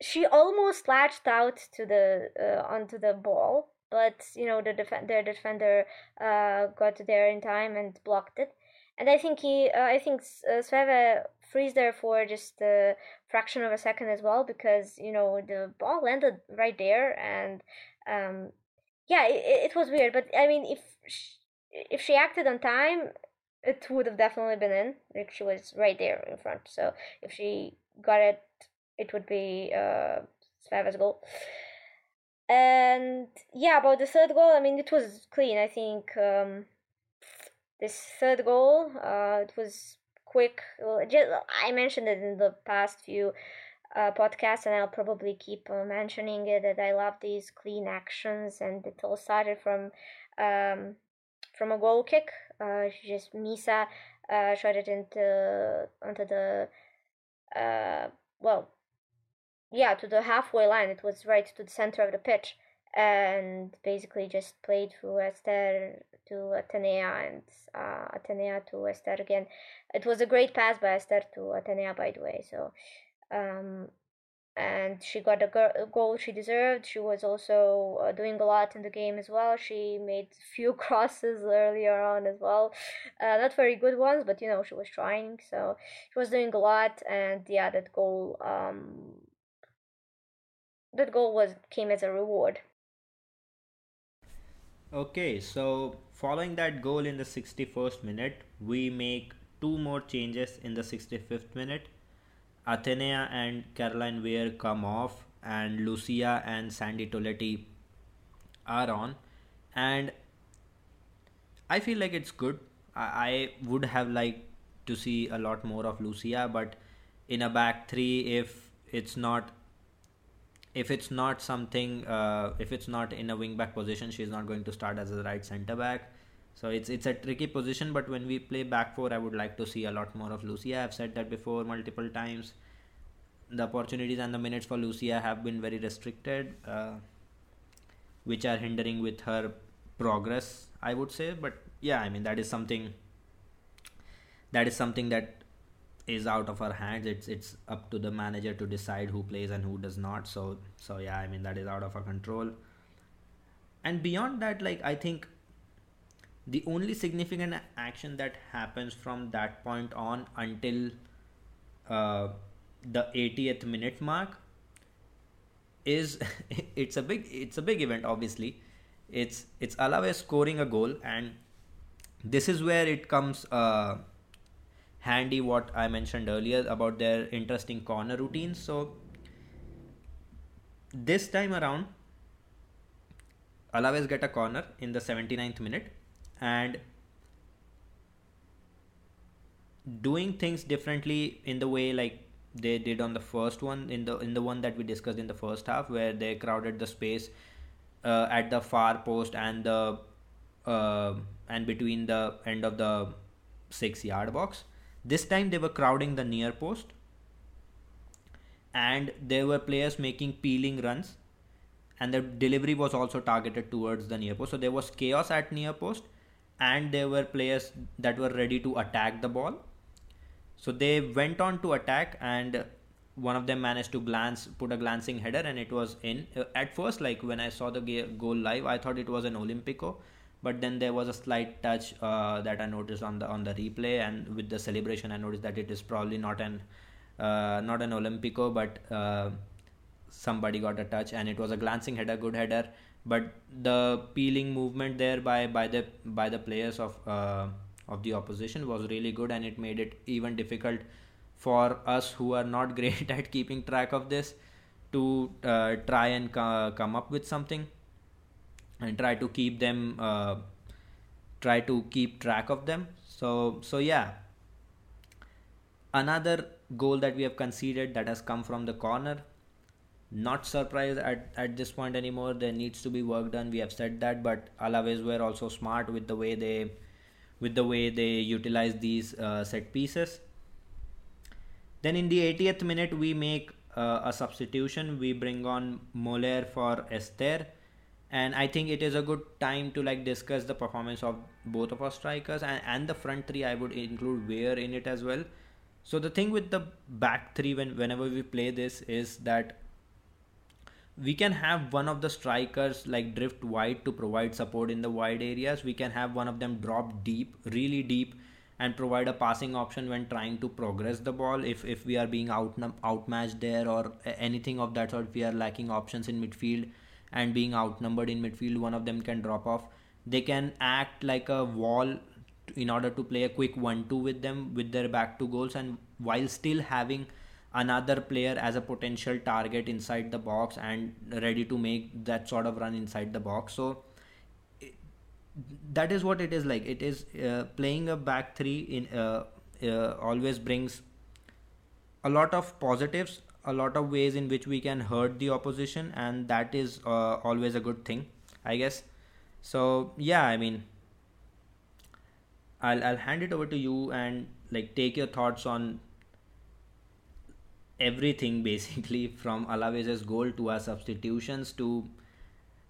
she almost latched out to the uh, onto the ball, but you know the def- their defender uh, got there in time and blocked it. And I think he, uh, I think uh, Svava freeze there for just a fraction of a second as well because you know the ball landed right there and um, yeah, it, it was weird. But I mean, if she, if she acted on time, it would have definitely been in. Like she was right there in front. So if she got it it would be uh, Svava's goal. And yeah, about the third goal, I mean, it was clean. I think um, this third goal, uh, it was quick. I mentioned it in the past few uh, podcasts, and I'll probably keep uh, mentioning it that I love these clean actions, and it all started from um, from a goal kick. Uh, just Misa uh, shot it into onto the uh, well yeah to the halfway line it was right to the center of the pitch and basically just played through Esther to Athenea and uh, Athenea to Esther again. It was a great pass by Esther to Athenea, by the way. So, um, and she got a goal she deserved. She was also uh, doing a lot in the game as well. She made few crosses earlier on as well, uh, not very good ones, but you know she was trying. So she was doing a lot, and yeah, that goal um, that goal was came as a reward. Okay, so following that goal in the 61st minute, we make two more changes in the 65th minute. Athenea and Caroline Weir come off, and Lucia and Sandie Toletti are on. And I feel like it's good. I, I would have liked to see a lot more of Lucia, but in a back three, if it's not if it's not something uh, if it's not in a wing back position she's not going to start as a right center back so it's it's a tricky position but when we play back four i would like to see a lot more of lucia. I've said that before multiple times. The opportunities and the minutes for lucia have been very restricted uh, which are hindering with her progress i would say. But yeah i mean that is something that is something that is out of our hands. It's it's up to the manager to decide who plays and who does not. So so yeah i mean that is out of our control. And beyond that like i think the only significant action that happens from that point on until uh, the 80th minute mark is it's a big it's a big event obviously. It's it's Alaves scoring a goal and this is where it comes uh, handy what I mentioned earlier about their interesting corner routines. So this time around Alaves get a corner in the 79th minute and doing things differently in the way like they did on the first one in the in the one that we discussed in the first half where they crowded the space uh, at the far post and the uh, and between the end of the six yard box. This time they were crowding the near post and there were players making peeling runs and the delivery was also targeted towards the near post. So there was chaos at near post and there were players that were ready to attack the ball so they went on to attack, and one of them managed to glance, put a glancing header, and it was in. Uh, at first, like when I saw the goal live, I thought it was an Olympico, but then there was a slight touch uh, that I noticed on the on the replay, and with the celebration, I noticed that it is probably not an uh, not an Olympico, but uh, somebody got a touch, and it was a glancing header, good header. But the peeling movement there by by the by the players of uh, of the opposition was really good and it made it even difficult for us who are not great at keeping track of this to uh, try and co- come up with something and try to keep them uh, try to keep track of them. So so yeah. Another goal that we have conceded that has come from the corner not surprised at, at this point anymore there needs to be work done we have said that but alaves were also smart with the way they with the way they utilize these uh, set pieces. Then in the 80th minute, we make uh, a substitution. We bring on Møller for Esther, and I think it is a good time to like discuss the performance of both of our strikers and, and the front three. I would include Weir in it as well. So the thing with the back three when whenever we play this is that we can have one of the strikers like drift wide to provide support in the wide areas. We can have one of them drop deep really deep and provide a passing option when trying to progress the ball. If if we are being out outmatched there or anything of that sort we are lacking options in midfield and being outnumbered in midfield one of them can drop off. They can act like a wall in order to play a quick 1-2 with them with their back to goals and while still having another player as a potential target inside the box and ready to make that sort of run inside the box. So that is what it is like. It is uh, playing a back three in uh, uh, always brings a lot of positives a lot of ways in which we can hurt the opposition and that is uh, always a good thing i guess. So yeah i mean I'll, I'll hand it over to you and like take your thoughts on everything basically from Alaves' goal to our substitutions to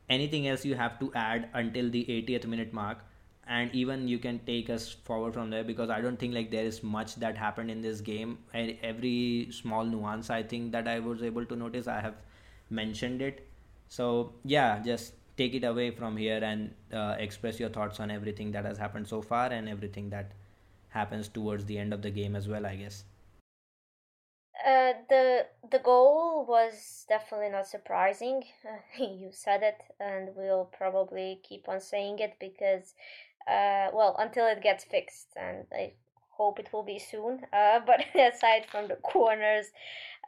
anything else you have to add until the 80th minute mark. And even you can take us forward from there because I don't think like there is much that happened in this game. Every small nuance I think that I was able to notice I have mentioned it. So yeah just take it away from here and uh, express your thoughts on everything that has happened so far and everything that happens towards the end of the game as well I guess uh, the the goal was definitely not surprising. You said it, and we'll probably keep on saying it because, uh, well, until it gets fixed, and I hope it will be soon. Uh, but aside from the corners,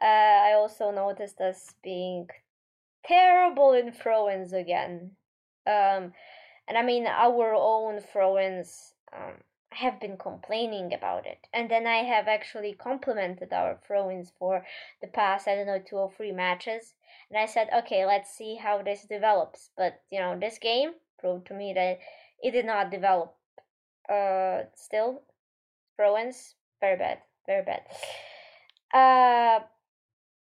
uh, I also noticed us being terrible in throw-ins again. Um, and I mean our own throw-ins. Um, have been complaining about it. And then I have actually complimented our throw-ins for the past, I don't know, two or three matches. And I said, okay, let's see how this develops. But, you know, this game proved to me that it did not develop. Uh, still, throw-ins, very bad, very bad. Uh,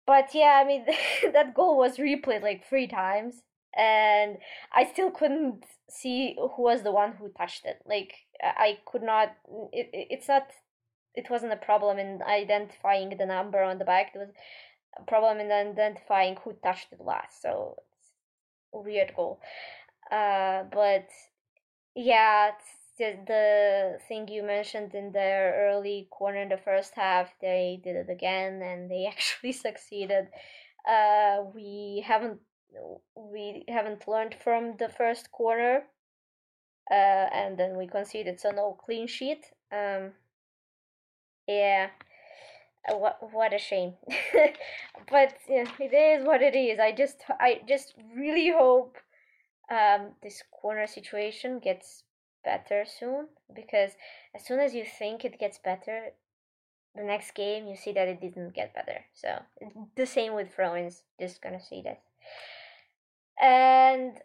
but yeah, I mean, that goal was replayed like three times. And I still couldn't see who was the one who touched it. Like, I could not. It, it's not. It wasn't a problem in identifying the number on the back. It was a problem in identifying who touched it last. So weird goal. Uh, but yeah, the, the thing you mentioned in the early corner in the first half, they did it again and they actually succeeded. Uh, we haven't we haven't learned from the first corner, uh, and then we conceded, so no clean sheet. Um, yeah, uh, what what a shame, but yeah, it is what it is. I just I just really hope um, this corner situation gets better soon because as soon as you think it gets better, the next game you see that it didn't get better. So the same with throw-ins. Just gonna see that. And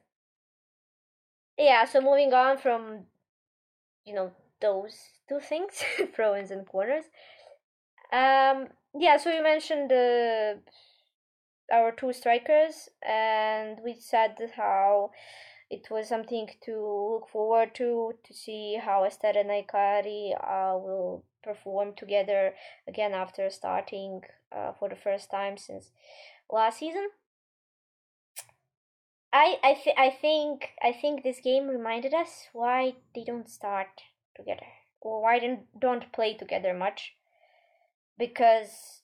yeah, so moving on from you know those two things, throw-ins and corners. Um, yeah, so you mentioned uh, our two strikers, and we said how it was something to look forward to to see how Esther and Nahikari uh, will perform together again after starting uh, for the first time since last season. I I th- I think I think this game reminded us why they don't start together or why they don't play together much because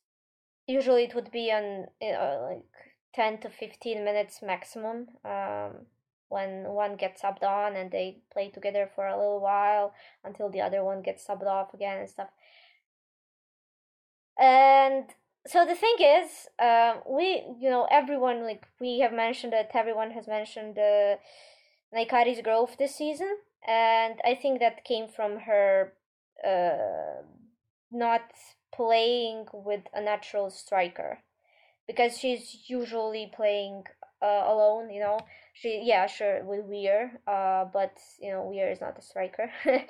usually it would be on uh, like 10 to 15 minutes maximum um, when one gets subbed on and they play together for a little while until the other one gets subbed off again and stuff. And so the thing is, uh, we, you know, everyone, like, we have mentioned that everyone has mentioned uh, Nahikari's growth this season. And I think that came from her uh, not playing with a natural striker because she's usually playing uh, alone, you know. She yeah, sure with Weir, uh, but you know Weir is not a striker.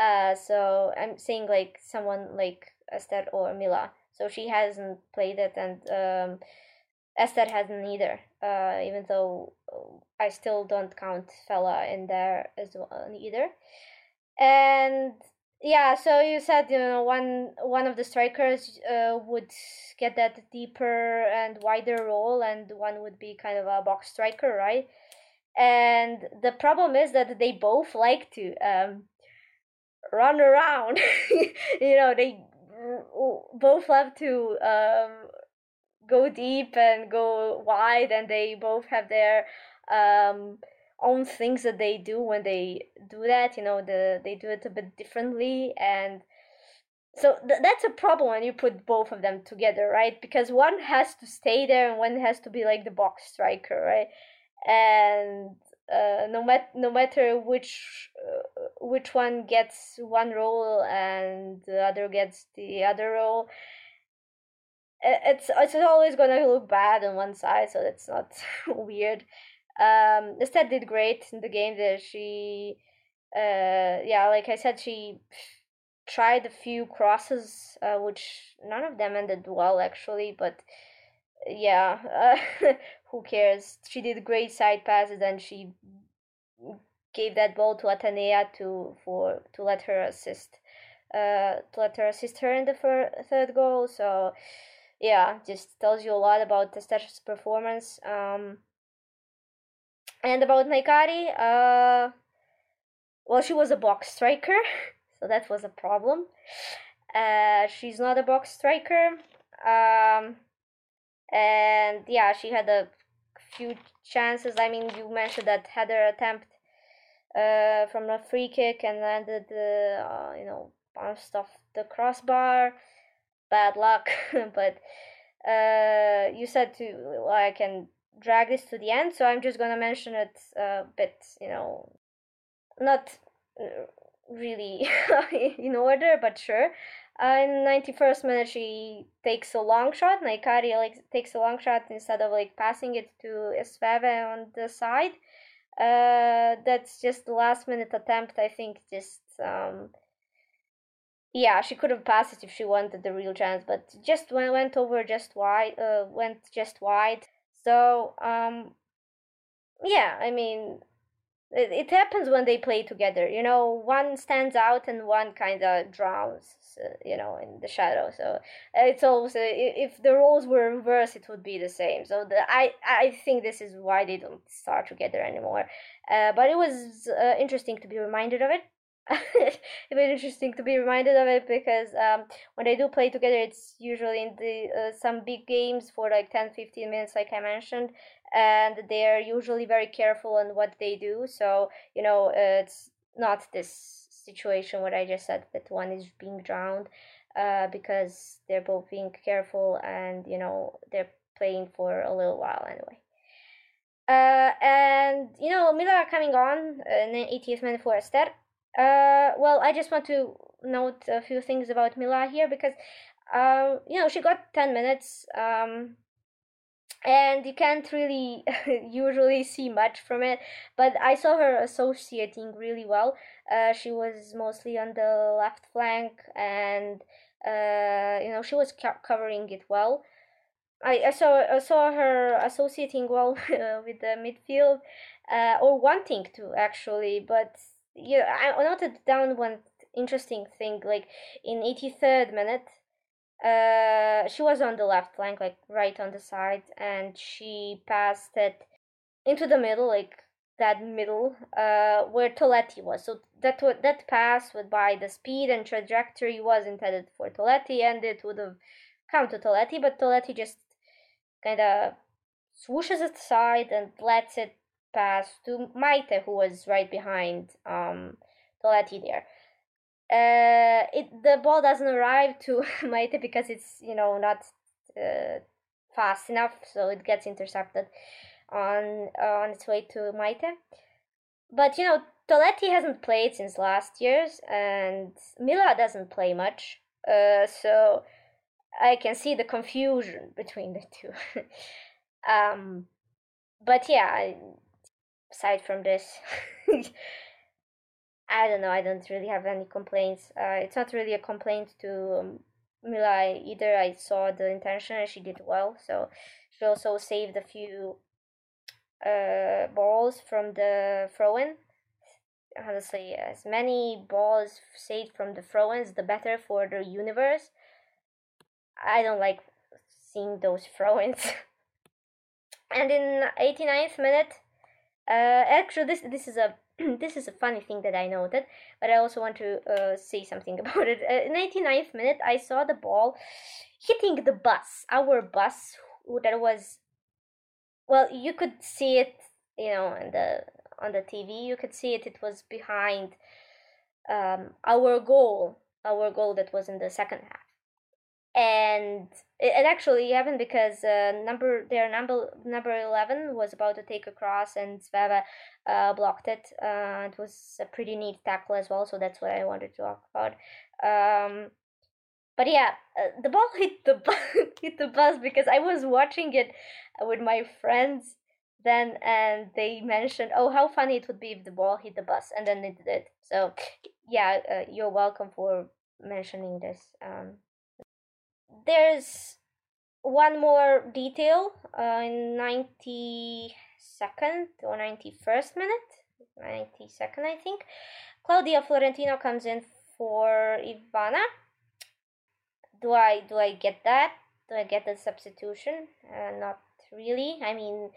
uh, so I'm saying like someone like Esther or Møller. So she hasn't played it, and um, Esther hasn't either. Uh, even though I still don't count Feller in there as well either. And yeah, so you said you know one one of the strikers uh, would get that deeper and wider role, and one would be kind of a box striker, right? And the problem is that they both like to um, run around. you know, they both love to um, go deep and go wide, and they both have their um, own things that they do when they do that. You know, the they do it a bit differently, and so th- that's a problem when you put both of them together, right? Because one has to stay there, and one has to be like the box striker, right? And uh, no matter no matter which uh, which one gets one role and the other gets the other role, it's it's always gonna look bad on one side, so that's not weird. Um, Esther did great in the game. There, she, uh, yeah, like I said, she tried a few crosses, uh, which none of them ended well actually, but yeah, uh, who cares? She did great side passes and she gave that ball to Athenea to for to let her assist, uh, to let her assist her in the fir- third goal. So yeah, just tells you a lot about Esther's performance. Um, and about Nahikari, uh, well, she was a box striker, so that was a problem. Uh, she's not a box striker. Um, and yeah, she had a few chances. I mean, you mentioned that header attempt uh, from a free kick and landed, uh, you know, bounced off the crossbar. Bad luck, but uh, you said to well, I can drag this to the end, so I'm just gonna mention it a bit, you know, not uh, really in order, but sure. In 91st minute, she takes a long shot. Nahikari like takes a long shot instead of like passing it to Esveve on the side. Uh, that's just the last minute attempt. I think just um, yeah, she could have passed it if she wanted the real chance, but just went went over just wide. Uh, went just wide. So, um, yeah, I mean, it, it happens when they play together. You know, one stands out and one kind of drowns, uh, you know, in the shadow. So it's also if the roles were reversed, it would be the same. So the, I I think this is why they don't start together anymore. Uh, but it was uh, interesting to be reminded of it. it's been interesting to be reminded of it because um, when they do play together, it's usually in the uh, some big games for like 10 15 minutes, like I mentioned, and they're usually very careful on what they do. So, you know, uh, it's not this situation what I just said that one is being drowned uh, because they're both being careful and, you know, they're playing for a little while anyway. Uh, and you know, Møller coming on in the 80th minute for Esther. Uh, well, I just want to note a few things about Møller here because, um, you know, she got 10 minutes, um, and you can't really usually see much from it, but I saw her associating really well. Uh, she was mostly on the left flank, and, uh, you know, she was covering it well. I, I saw I saw her associating well uh, with the midfield, uh, or wanting to actually. But yeah, I noted down one interesting thing. Like in eighty third minute, uh, she was on the left flank, like right on the side, and she passed it into the middle, like that middle, uh, where Toletti was. So that that pass would by the speed and trajectory was intended for Toletti, and it would have come to Toletti, but Toletti just kind of swooshes it aside and lets it pass to Maite, who was right behind um, Toletti there. Uh, it the ball doesn't arrive to Maite because it's you know not uh, fast enough, so it gets intercepted on uh, on its way to Maite. But you know Toletti hasn't played since last year's, and Møller doesn't play much. Uh, so I can see the confusion between the two. um, but yeah, aside from this, I don't know. I don't really have any complaints. Uh, it's not really a complaint to um, Møller either. I saw the intention and she did well. So she also saved a few uh, balls from the throw-in. Honestly, as many balls saved from the throw-ins, the better for the universe. I don't like seeing those throw-ins. and in 89th minute, uh, actually this this is a this is a funny thing that I noted, but I also want to uh, say something about it. Uh, in 89th minute, I saw the ball hitting the bus, our bus that was. Well, you could see it, you know, on the on the TV. You could see it. It was behind um, our goal, our goal that was in the second half and it, actually happened because uh, number their number number 11 was about to take a cross and Svava uh, blocked it. Uh, it was a pretty neat tackle as well so that's what I wanted to talk about. Um, but yeah uh, the ball hit the hit the bus because I was watching it with my friends then and they mentioned oh how funny it would be if the ball hit the bus and then it did so yeah uh, you're welcome for mentioning this um, there's one more detail uh, in 92nd or 91st minute 92nd i think. Claudia florentino comes in for ivana. Do i do i get that? Do i get the substitution? Uh, not really. I mean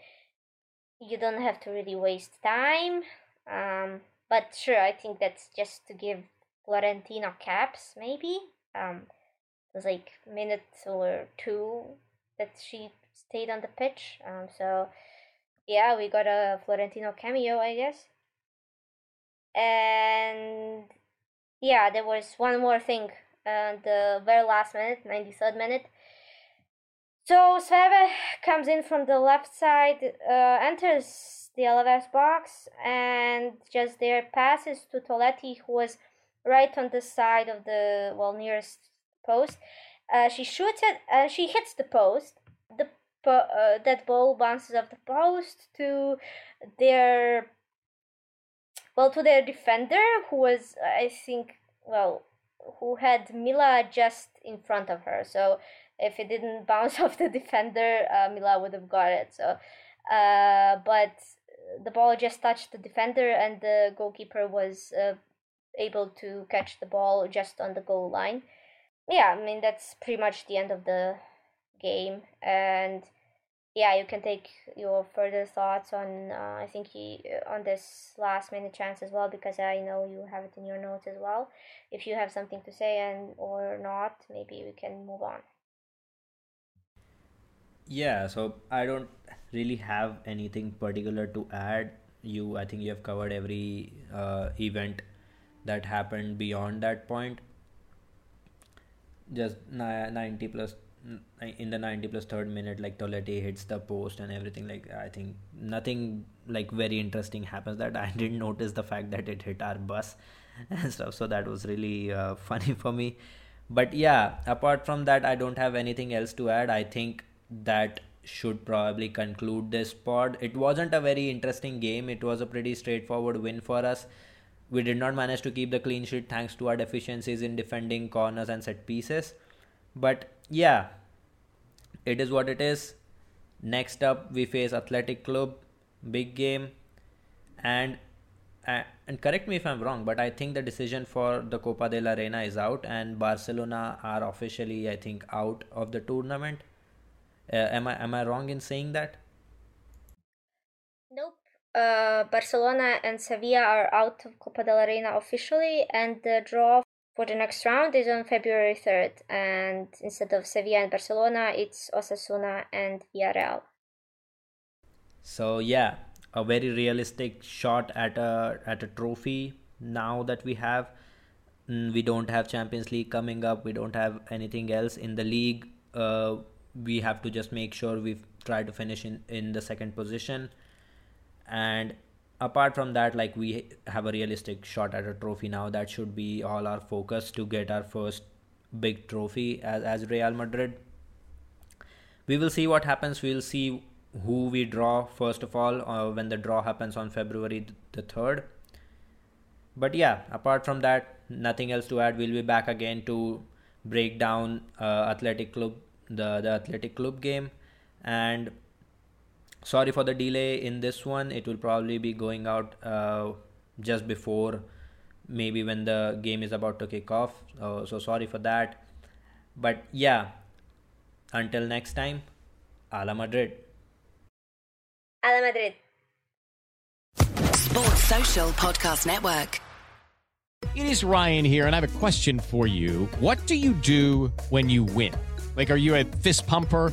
you don't have to really waste time. Um, but sure i think that's just to give florentino caps maybe. Um, was like minute or two that she stayed on the pitch. Um, so yeah, we got a Florentino cameo, I guess. And yeah, there was one more thing. Uh, the very last minute, 93rd minute. So Svava comes in from the left side, uh, enters the Alaves box, and just there passes to Toletti, who was right on the side of the well nearest post. Uh, she shoots it and she hits the post. The uh, that ball bounces off the post to their well to their defender who was I think well who had Møller just in front of her. So if it didn't bounce off the defender, uh, Møller would have got it. So, uh, but the ball just touched the defender, and the goalkeeper was uh, able to catch the ball just on the goal line yeah, I mean that's pretty much the end of the game, and yeah, you can take your further thoughts on. Uh, I think he, on this last minute chance as well, because I know you have it in your notes as well. If you have something to say and or not, maybe we can move on. Yeah, so I don't really have anything particular to add. You, I think you have covered every uh, event that happened beyond that point. Just 90 plus in the 90 plus third minute like Toletti hits the post and everything like I think nothing like very interesting happens that I didn't notice the fact that it hit our bus and stuff. So that was really uh, funny for me. But yeah apart from that I don't have anything else to add. I think that should probably conclude this pod. It wasn't a very interesting game. It was a pretty straightforward win for us we did not manage to keep the clean sheet thanks to our deficiencies in defending corners and set pieces but yeah, it is what it is. Next up, we face Athletic Club, big game, and and correct me if I'm wrong, but I think the decision for the Copa de la Reina is out, and Barcelona are officially, I think, out of the tournament. Uh, am I am I wrong in saying that? Uh, Barcelona and Sevilla are out of Copa de la Reina officially, and the draw for the next round is on February 3rd, and instead of Sevilla and Barcelona, it's Osasuna and Villarreal. So yeah, a very realistic shot at a at a trophy now that we have. Mm, we don't have Champions League coming up. We don't have anything else in the league. Uh, we have to just make sure we try to finish in in the second position, and apart from that like we have a realistic shot at a trophy now. That should be all our focus to get our first big trophy as, as real madrid. We will see what happens. We'll see who we draw first of all uh, when the draw happens on february the 3rd but yeah apart from that nothing else to add. We'll be back again to break down uh, athletic club the the athletic club game. And sorry for the delay in this one. It will probably be going out uh, just before maybe when the game is about to kick off. Uh, so sorry for that. But yeah until next time hala madrid. Hala madrid. Sports social podcast network. It is ryan here and i have a question for you. What do you do when you win? Like are you a fist pumper